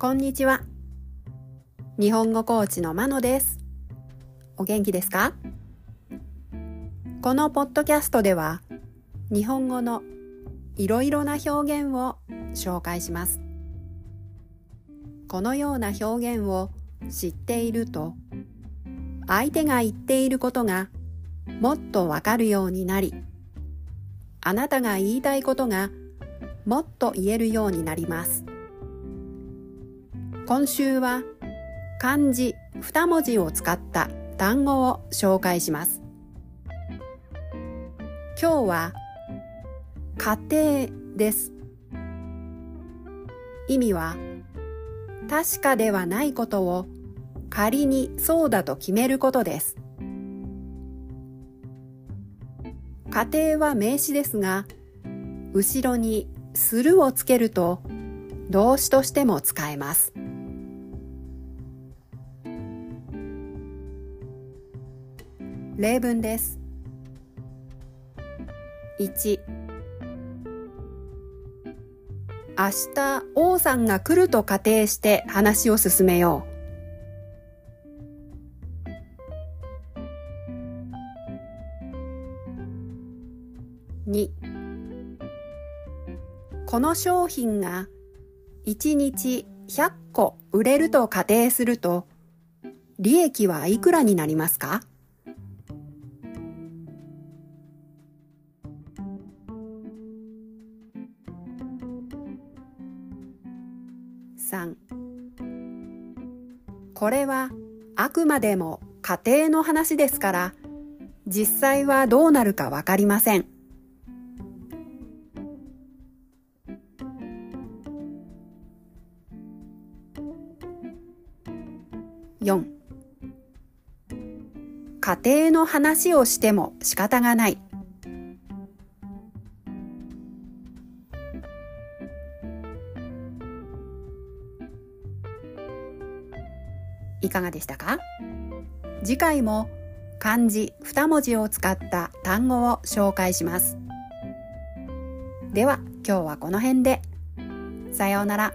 こんにちは。日本語コーチのまのです。お元気ですか？このポッドキャストでは、日本語のいろいろな表現を紹介します。このような表現を知っていると、相手が言っていることがもっとわかるようになり、あなたが言いたいことがもっと言えるようになります。今週は漢字2文字を使った単語を紹介します。今日は家庭です。意味は確かではないことを仮にそうだと決めることです。家庭は名詞ですが、後ろにするをつけると動詞としても使えます。例文です。1明日王さんが来ると仮定して話を進めよう。2この商品が1日100個売れると仮定すると利益はいくらになりますか？3これはあくまでも家庭の話ですから実際はどうなるかわかりません。4家庭の話をしても仕方がない。いかがでしたか？次回も漢字2文字を使った単語を紹介します。では今日はこの辺で。さようなら。